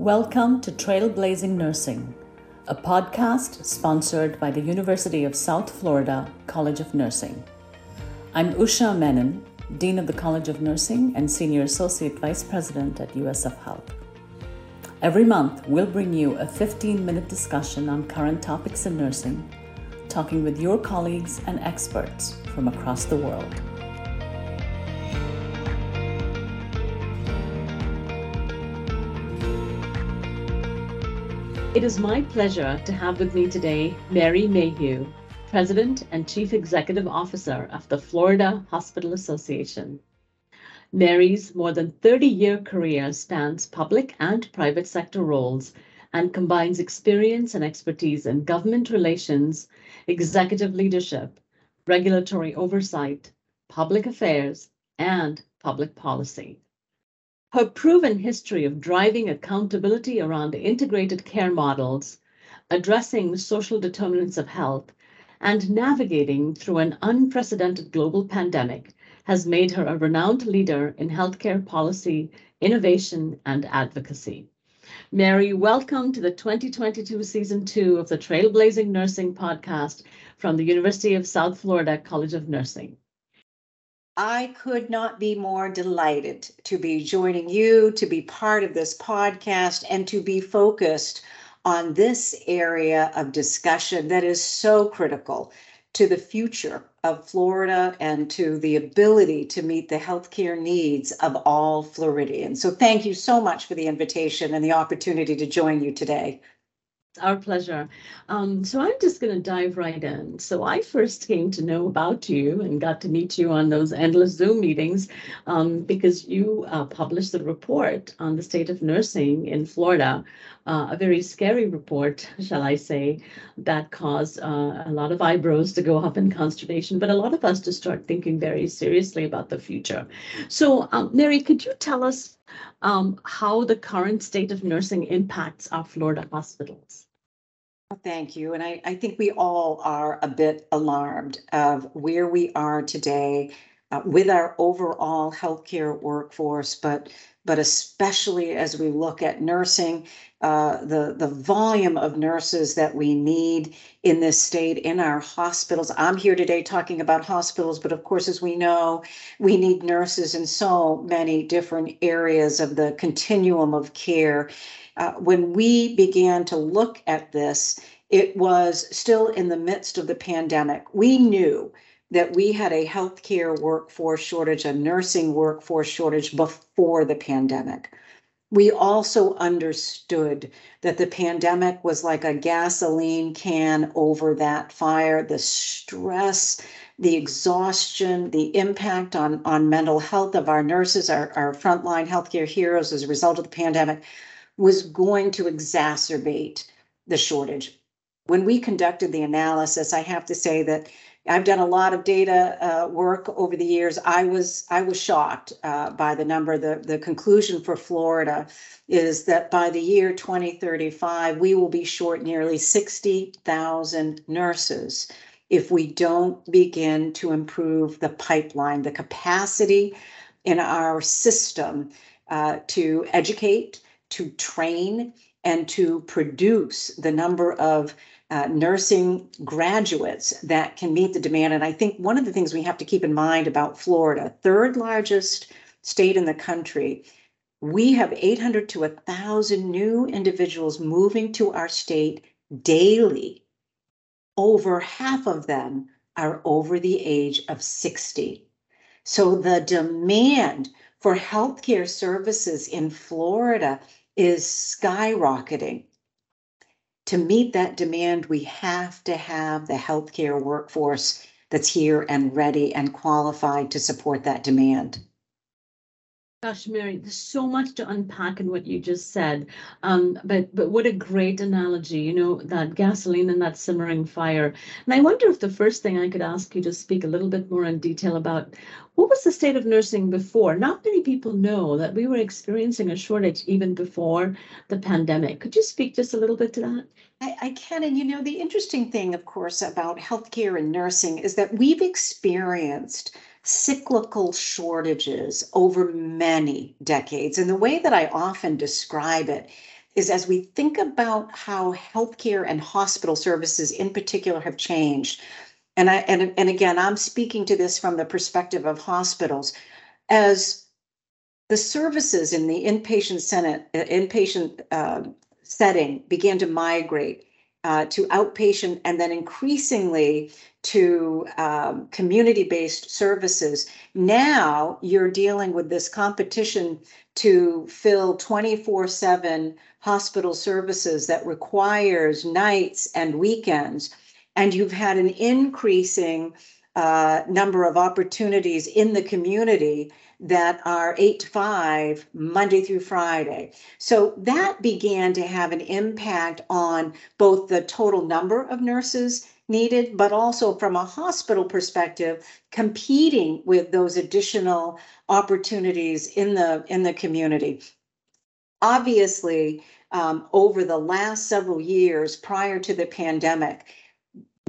Welcome to Trailblazing Nursing, a podcast sponsored by the University of South Florida College of Nursing. I'm Usha Menon, Dean of the College of Nursing and Senior Associate Vice President at USF Health. Every month, we'll bring you a 15 minute discussion on current topics in nursing, talking with your colleagues and experts from across the world. It is my pleasure to have with me today Mary Mayhew, President and Chief Executive Officer of the Florida Hospital Association. Mary's more than 30 year career spans public and private sector roles and combines experience and expertise in government relations, executive leadership, regulatory oversight, public affairs, and public policy. Her proven history of driving accountability around integrated care models, addressing social determinants of health, and navigating through an unprecedented global pandemic has made her a renowned leader in healthcare policy, innovation, and advocacy. Mary, welcome to the 2022 season two of the Trailblazing Nursing podcast from the University of South Florida College of Nursing. I could not be more delighted to be joining you, to be part of this podcast, and to be focused on this area of discussion that is so critical to the future of Florida and to the ability to meet the healthcare needs of all Floridians. So, thank you so much for the invitation and the opportunity to join you today. Our pleasure. Um, so I'm just going to dive right in. So I first came to know about you and got to meet you on those endless Zoom meetings um, because you uh, published a report on the state of nursing in Florida, uh, a very scary report, shall I say, that caused uh, a lot of eyebrows to go up in consternation, but a lot of us to start thinking very seriously about the future. So, um, Mary, could you tell us um, how the current state of nursing impacts our Florida hospitals. Thank you. And I, I think we all are a bit alarmed of where we are today uh, with our overall healthcare workforce, but but especially as we look at nursing, uh, the the volume of nurses that we need in this state in our hospitals. I'm here today talking about hospitals, but of course, as we know, we need nurses in so many different areas of the continuum of care. Uh, when we began to look at this, it was still in the midst of the pandemic. We knew that we had a healthcare workforce shortage, a nursing workforce shortage before the pandemic. We also understood that the pandemic was like a gasoline can over that fire, the stress, the exhaustion, the impact on, on mental health of our nurses, our, our frontline healthcare heroes as a result of the pandemic was going to exacerbate the shortage. When we conducted the analysis, I have to say that I've done a lot of data uh, work over the years. I was I was shocked uh, by the number. The the conclusion for Florida is that by the year 2035, we will be short nearly 60,000 nurses if we don't begin to improve the pipeline, the capacity in our system uh, to educate, to train, and to produce the number of uh, nursing graduates that can meet the demand. And I think one of the things we have to keep in mind about Florida, third largest state in the country, we have 800 to 1,000 new individuals moving to our state daily. Over half of them are over the age of 60. So the demand for healthcare services in Florida is skyrocketing to meet that demand, we have to have the healthcare workforce that's here and ready and qualified to support that demand. Gosh, Mary, there's so much to unpack in what you just said. Um, but but what a great analogy, you know, that gasoline and that simmering fire. And I wonder if the first thing I could ask you to speak a little bit more in detail about what was the state of nursing before? Not many people know that we were experiencing a shortage even before the pandemic. Could you speak just a little bit to that? I, I can. And you know, the interesting thing, of course, about healthcare and nursing is that we've experienced cyclical shortages over many decades. And the way that I often describe it is as we think about how healthcare and hospital services in particular have changed, and I and, and again, I'm speaking to this from the perspective of hospitals, as the services in the inpatient senate, inpatient uh, setting began to migrate uh, to outpatient and then increasingly to um, community based services. Now you're dealing with this competition to fill 24 7 hospital services that requires nights and weekends. And you've had an increasing uh, number of opportunities in the community that are eight to five, Monday through Friday. So that began to have an impact on both the total number of nurses needed, but also from a hospital perspective, competing with those additional opportunities in the in the community. Obviously, um, over the last several years prior to the pandemic,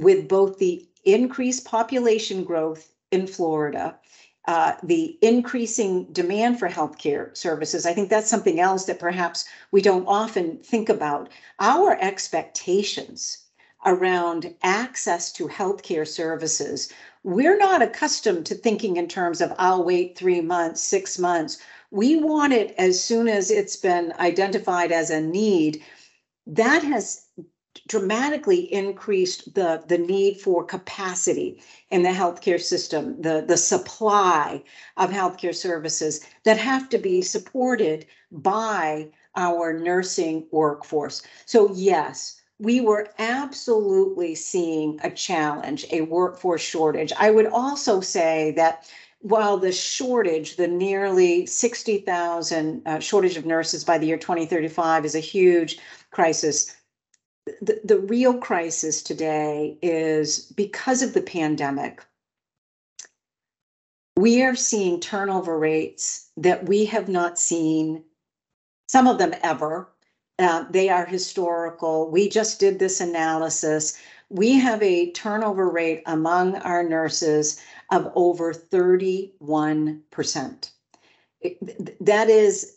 with both the increased population growth in Florida uh, the increasing demand for healthcare services. I think that's something else that perhaps we don't often think about. Our expectations around access to healthcare services, we're not accustomed to thinking in terms of I'll wait three months, six months. We want it as soon as it's been identified as a need. That has dramatically increased the, the need for capacity in the healthcare system, the, the supply of healthcare services that have to be supported by our nursing workforce. So, yes, we were absolutely seeing a challenge, a workforce shortage. I would also say that while the shortage, the nearly 60,000 uh, shortage of nurses by the year 2035 is a huge crisis, the, real crisis today is because of the pandemic, we are seeing turnover rates that we have not seen, some of them ever. Uh, they are historical. We just did this analysis. We have a turnover rate among our nurses of over 31%. It, that is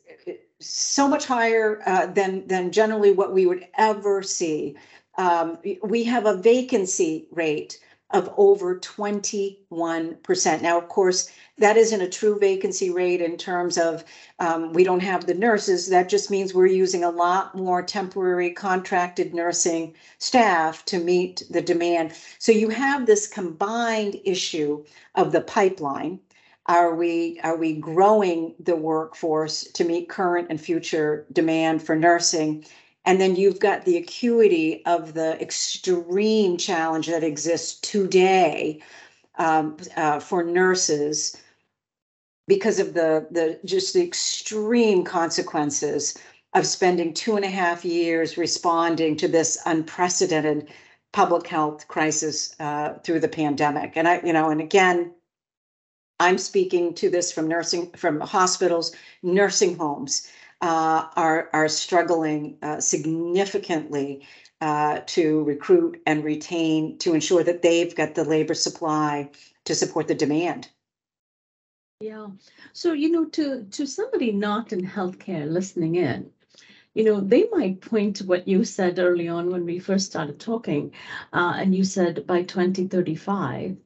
so much higher uh, than than generally what we would ever see. Um, we have a vacancy rate of over 21%. Now, of course, that isn't a true vacancy rate in terms of um, we don't have the nurses. That just means we're using a lot more temporary contracted nursing staff to meet the demand. So you have this combined issue of the pipeline are we are we growing the workforce to meet current and future demand for nursing? And then you've got the acuity of the extreme challenge that exists today um, uh, for nurses because of the the just the extreme consequences of spending two and a half years responding to this unprecedented public health crisis uh, through the pandemic. And I, you know, and again, I'm speaking to this from nursing, from hospitals, nursing homes uh, are, are struggling uh, significantly uh, to recruit and retain to ensure that they've got the labor supply to support the demand. Yeah. So, you know, to to somebody not in healthcare listening in, you know, they might point to what you said early on when we first started talking, uh, and you said by 2035,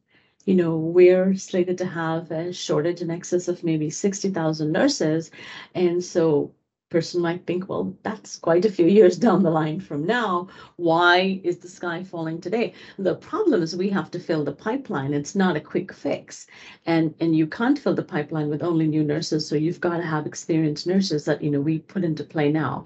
you know, we're slated to have a shortage in excess of maybe 60,000 nurses. And so person might think, well, that's quite a few years down the line from now. Why is the sky falling today? The problem is we have to fill the pipeline. It's not a quick fix. And and you can't fill the pipeline with only new nurses. So you've got to have experienced nurses that, you know, we put into play now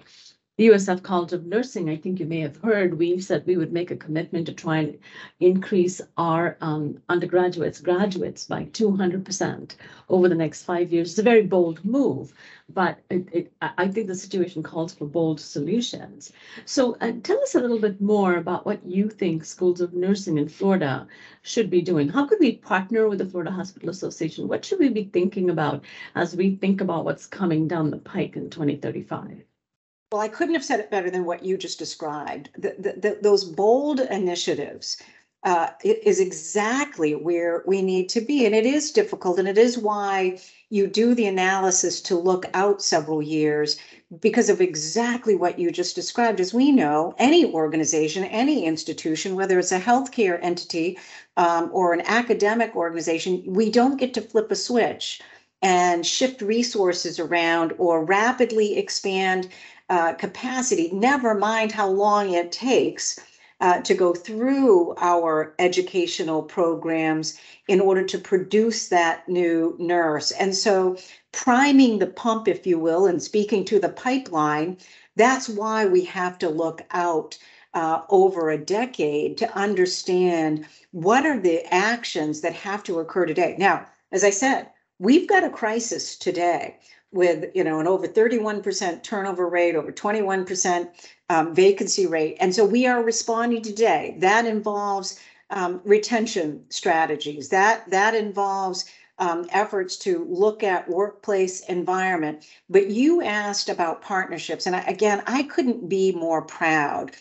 the USF College of Nursing, I think you may have heard, we've said we would make a commitment to try and increase our um, undergraduates, graduates by 200% over the next five years. It's a very bold move, but it, it, I think the situation calls for bold solutions. So uh, tell us a little bit more about what you think schools of nursing in Florida should be doing. How could we partner with the Florida Hospital Association? What should we be thinking about as we think about what's coming down the pike in 2035? Well, I couldn't have said it better than what you just described. The, the, the, those bold initiatives uh, is exactly where we need to be. And it is difficult. And it is why you do the analysis to look out several years because of exactly what you just described. As we know, any organization, any institution, whether it's a healthcare entity um, or an academic organization, we don't get to flip a switch and shift resources around or rapidly expand uh, capacity, never mind how long it takes uh, to go through our educational programs in order to produce that new nurse. And so, priming the pump, if you will, and speaking to the pipeline, that's why we have to look out uh, over a decade to understand what are the actions that have to occur today. Now, as I said, we've got a crisis today with you know an over 31% turnover rate over 21% um, vacancy rate. And so we are responding today. That involves um, retention strategies. That that involves um, efforts to look at workplace environment. But you asked about partnerships and I, again i couldn't be more proud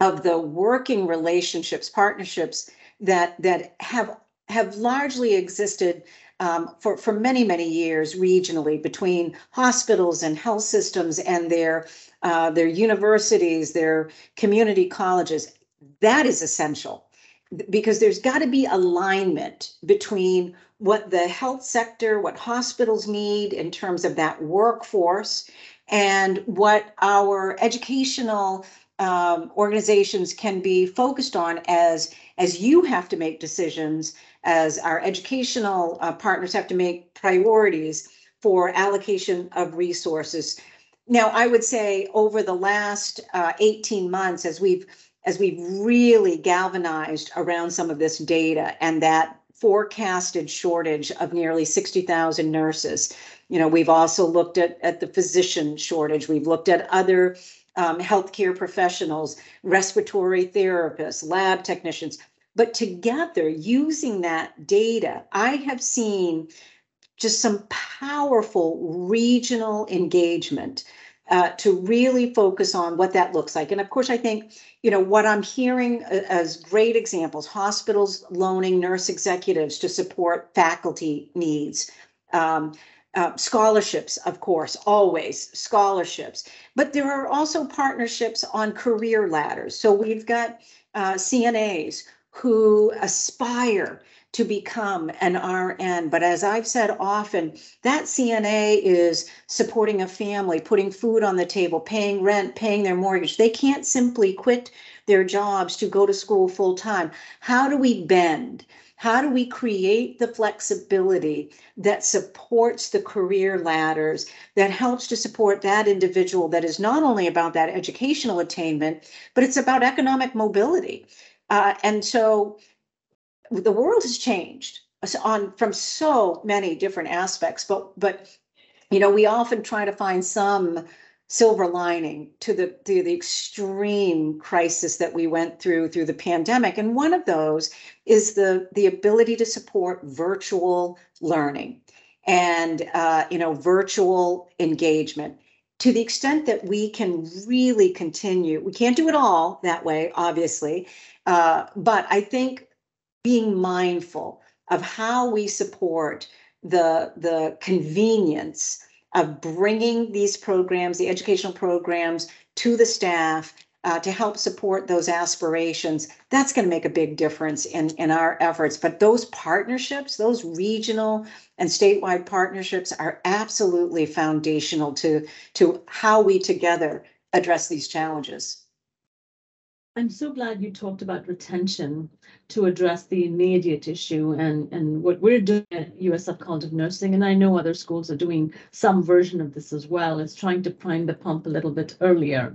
of the working relationships partnerships that that have have largely existed um, for, for many, many years regionally between hospitals and health systems and their, uh, their universities, their community colleges. That is essential because there's got to be alignment between what the health sector, what hospitals need in terms of that workforce, and what our educational um, organizations can be focused on as as you have to make decisions as our educational uh, partners have to make priorities for allocation of resources. Now, I would say over the last uh, 18 months, as we've as we've really galvanized around some of this data and that forecasted shortage of nearly 60,000 nurses. You know, we've also looked at, at the physician shortage. We've looked at other um, healthcare professionals, respiratory therapists, lab technicians. But together, using that data, I have seen just some powerful regional engagement uh, to really focus on what that looks like. And of course, I think, you know, what I'm hearing as great examples hospitals loaning nurse executives to support faculty needs. Um, uh, scholarships, of course, always scholarships, but there are also partnerships on career ladders. So we've got uh, CNAs who aspire to become an RN. But as I've said often, that CNA is supporting a family, putting food on the table, paying rent, paying their mortgage. They can't simply quit their jobs to go to school full time. How do we bend? How do we create the flexibility that supports the career ladders, that helps to support that individual that is not only about that educational attainment, but it's about economic mobility? Uh, and so the world has changed on from so many different aspects, but but you know we often try to find some silver lining to the to the extreme crisis that we went through through the pandemic. And one of those is the the ability to support virtual learning and uh, you know virtual engagement. To the extent that we can really continue we can't do it all that way obviously uh, but i think being mindful of how we support the the convenience of bringing these programs, the educational programs, to the staff uh, to help support those aspirations, that's going to make a big difference in, in our efforts. But those partnerships, those regional and statewide partnerships are absolutely foundational to, to how we together address these challenges. I'm so glad you talked about retention to address the immediate issue and, and what we're doing at USF College of Nursing, and I know other schools are doing some version of this as well, is trying to prime the pump a little bit earlier.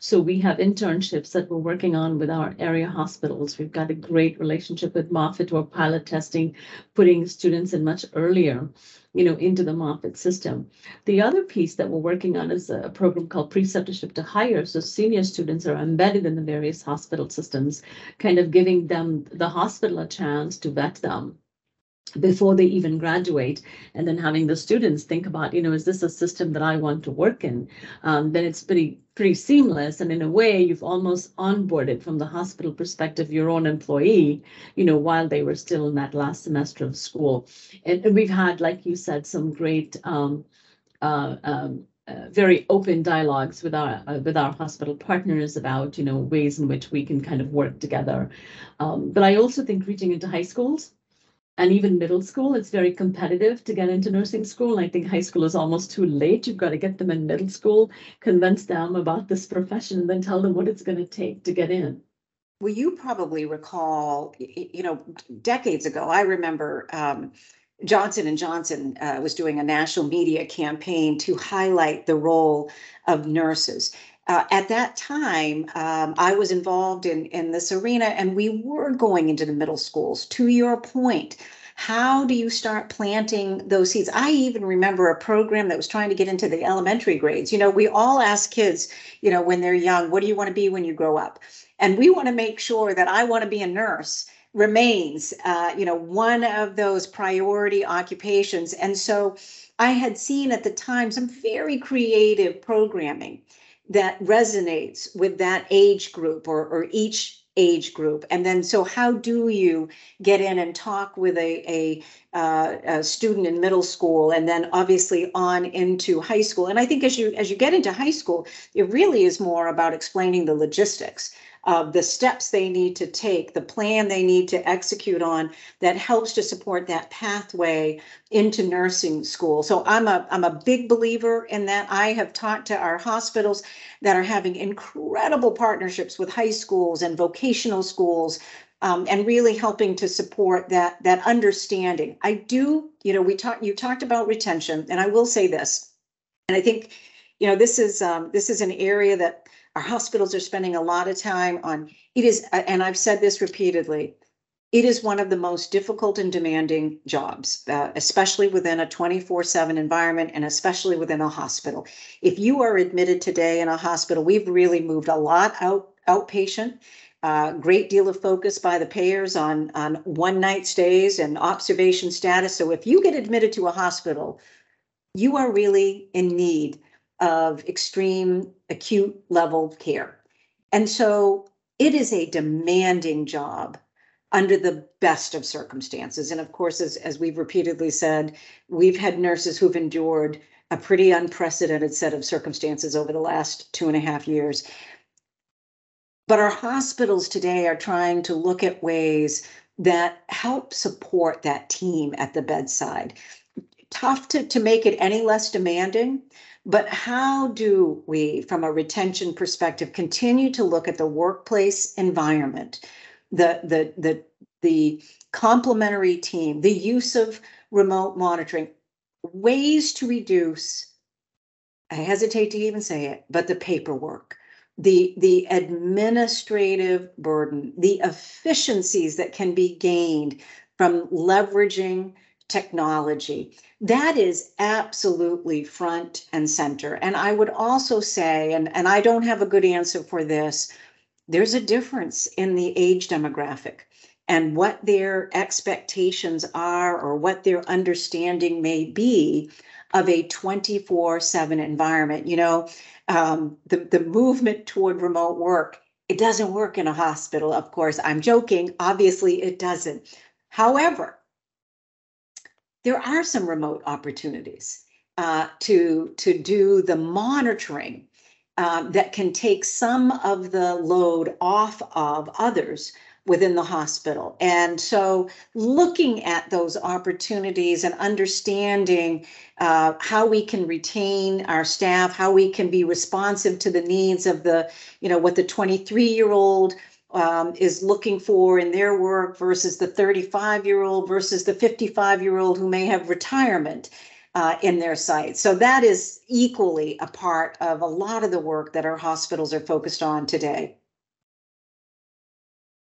So we have internships that we're working on with our area hospitals. We've got a great relationship with Moffitt. We're pilot testing, putting students in much earlier you know, into the Moffitt system. The other piece that we're working on is a program called Preceptorship to Hire. So senior students are embedded in the various hospital systems, kind of giving them the hospital a chance to vet them before they even graduate and then having the students think about you know is this a system that i want to work in um, then it's pretty pretty seamless and in a way you've almost onboarded from the hospital perspective your own employee you know while they were still in that last semester of school and, and we've had like you said some great um, uh, um, uh, very open dialogues with our uh, with our hospital partners about you know ways in which we can kind of work together. Um, but I also think reaching into high schools and even middle school, it's very competitive to get into nursing school. I think high school is almost too late. You've got to get them in middle school, convince them about this profession, and then tell them what it's going to take to get in. Well, you probably recall, you know, decades ago, I remember um, Johnson and Johnson uh, was doing a national media campaign to highlight the role of nurses. Uh, at that time, um, I was involved in in this arena, and we were going into the middle schools. To your point, how do you start planting those seeds? I even remember a program that was trying to get into the elementary grades. You know, we all ask kids, you know, when they're young, what do you want to be when you grow up? And we want to make sure that I want to be a nurse remains, uh, you know, one of those priority occupations. And so I had seen at the time some very creative programming that resonates with that age group or, or each age group. And then so how do you get in and talk with a, a, uh, a, student in middle school and then obviously on into high school? And i think as you as you get into high school it really is more about explaining the logistics of the steps they need to take, the plan they need to execute on that helps to support that pathway into nursing school. So I'm a I'm a big believer in that. I have talked to our hospitals that are having incredible partnerships with high schools and vocational schools um, and really helping to support that that understanding. I do, you know, we talked you talked about retention, and I will say this, and I think, you know, this is um, this is an area that our hospitals are spending a lot of time on it is, and I've said this repeatedly, it is one of the most difficult and demanding jobs, uh, especially within a 24 7 environment and especially within a hospital. If you are admitted today in a hospital, we've really moved a lot out outpatient. Uh, great deal of focus by the payers on, on one night stays and observation status. So if you get admitted to a hospital, you are really in need of extreme acute level care. And so it is a demanding job under the best of circumstances. And of course, as, as we've repeatedly said, we've had nurses who've endured a pretty unprecedented set of circumstances over the last two and a half years. But our hospitals today are trying to look at ways that help support that team at the bedside. Tough to, to make it any less demanding, but how do we, from a retention perspective, continue to look at the workplace environment, the the the the complementary team, the use of remote monitoring, ways to reduce, I hesitate to even say it, but the paperwork, the the administrative burden, the efficiencies that can be gained from leveraging technology. That is absolutely front and center. And I would also say, and, and I don't have a good answer for this, there's a difference in the age demographic and what their expectations are or what their understanding may be of a 24 7 environment. You know, um, the, the movement toward remote work, it doesn't work in a hospital, of course. I'm joking. Obviously, it doesn't. However, there are some remote opportunities uh, to to do the monitoring uh, that can take some of the load off of others within the hospital. And so, looking at those opportunities and understanding uh, how we can retain our staff, how we can be responsive to the needs of the, you know, what the 23 year old um, is looking for in their work versus the 35 year old versus the 55 year old who may have retirement uh, in their sight. So that is equally a part of a lot of the work that our hospitals are focused on today.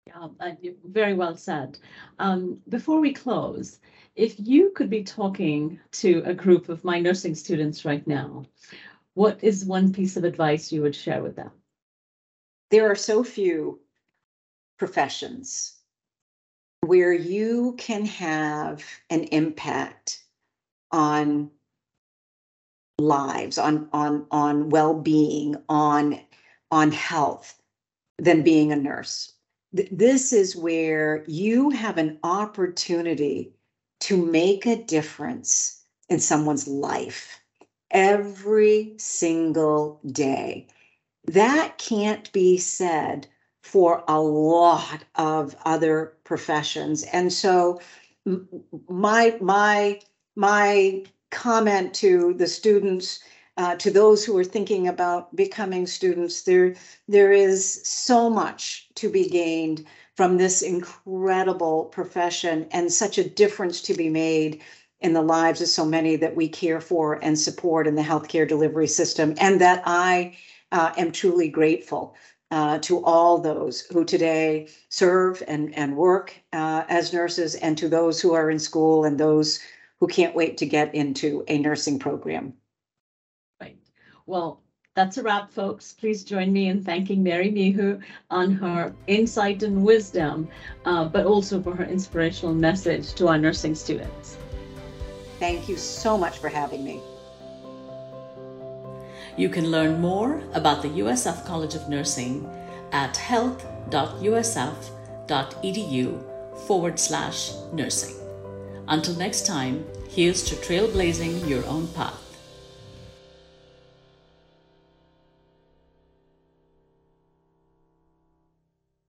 Yeah, uh, very well said. Um, before we close, if you could be talking to a group of my nursing students right now, what is one piece of advice you would share with them? There are so few professions where you can have an impact on lives on on on well-being on on health than being a nurse this is where you have an opportunity to make a difference in someone's life every single day. That can't be said for a lot of other professions. And so my my my comment to the students uh, to those who are thinking about becoming students there there is so much to be gained from this incredible profession and such a difference to be made in the lives of so many that we care for and support in the healthcare delivery system and that i uh, am truly grateful uh, to all those who today serve and, and work uh, as nurses and to those who are in school and those who can't wait to get into a nursing program. Right. Well, that's a wrap, folks. Please join me in thanking Mary Mayhew on her insight and wisdom, uh, but also for her inspirational message to our nursing students. Thank you so much for having me. You can learn more about the USF College of Nursing at health.usf.edu forward slash nursing. Until next time, here's to trailblazing your own path.